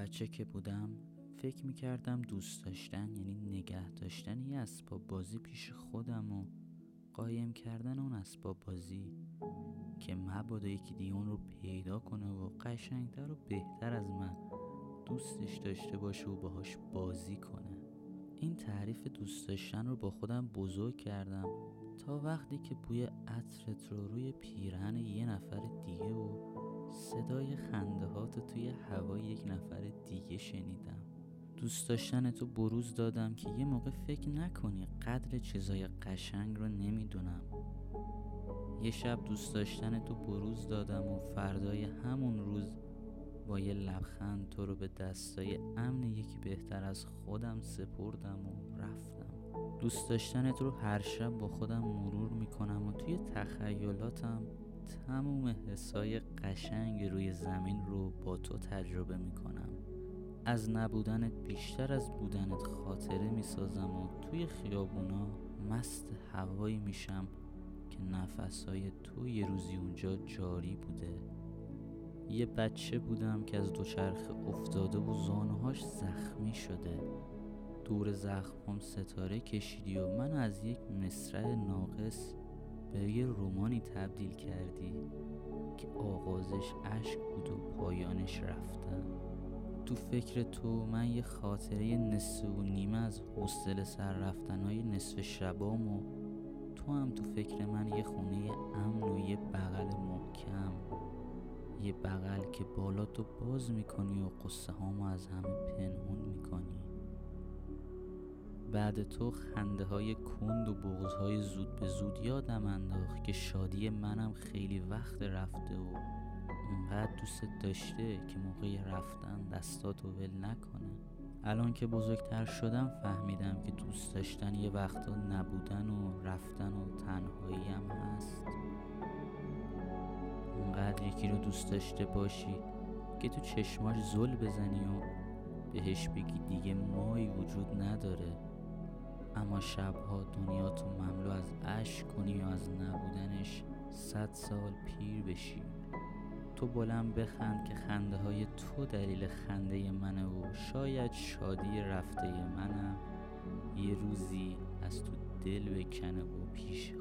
بچه که بودم فکر می‌کردم دوست داشتن یعنی نگه داشتن یه اسباب بازی پیش خودم و قایم کردن اون اسباب بازی که مبادا یکی دیگه اون رو پیدا کنه و قشنگتر و بهتر از من دوستش داشته باشه و باهاش بازی کنه. این تعریف دوست داشتن رو با خودم بزرگ کردم تا وقتی که بوی عطرت رو روی پیرهن یه نفر دیگه و صدای خنده توی هوای یک نفر شنیدم. دوست داشتن تو بروز دادم که یه موقع فکر نکنی قدر چیزای قشنگ رو نمی‌دونم. یه شب دوست داشتن تو بروز دادم و فردای همون روز با یه لبخند تو رو به دستای امن یکی بهتر از خودم سپردم و رفتم. دوست داشتن تو رو هر شب با خودم مرور می‌کنم و توی تخیلاتم تموم حسای قشنگ روی زمین رو با تو تجربه می‌کنم. از نبودنت بیشتر از بودنت خاطره می‌سازم و توی خیابونا مست هوایی میشم که نفسهای تو یه روزی اونجا جاری بوده. یه بچه بودم که از دوچرخه افتاده و زانوهاش زخمی شده. دور زخمم ستاره کشیدی و من از یک مصرع ناقص به یه رومانی تبدیل کردی که آغازش اشک بود و پایانش رفتن تو فکر تو من یه خاطره نصف و نیمه از حوصله سر رفتنهای نصف شبام و تو هم تو فکر من یه خونه امن و یه بغل محکم. یه بغل که بالا تو باز می‌کنی و قصه هامو از همه پنهون می‌کنی. بعد تو خنده های کند و بغض های زود به زود یادم انداخت که شادی منم خیلی وقت رفته و اونقدر دوست داشته که موقع رفتن دستاتو ول نکنه. الان که بزرگتر شدم فهمیدم که دوست داشتن یه وقتا نبودن و رفتن و تنهایی هم هست. اونقدر یکی رو دوست داشته باشی که تو چشماش زل بزنی و بهش بگی دیگه مایی وجود نداره. اما شبها دنیا تو مملو از عشق کنی و از نبودنش صد سال پیر بشی. تو بلند بخند که خنده های تو دلیل خنده منه و شاید شادی رفته منم. یه روزی از تو دل بکنه و پیش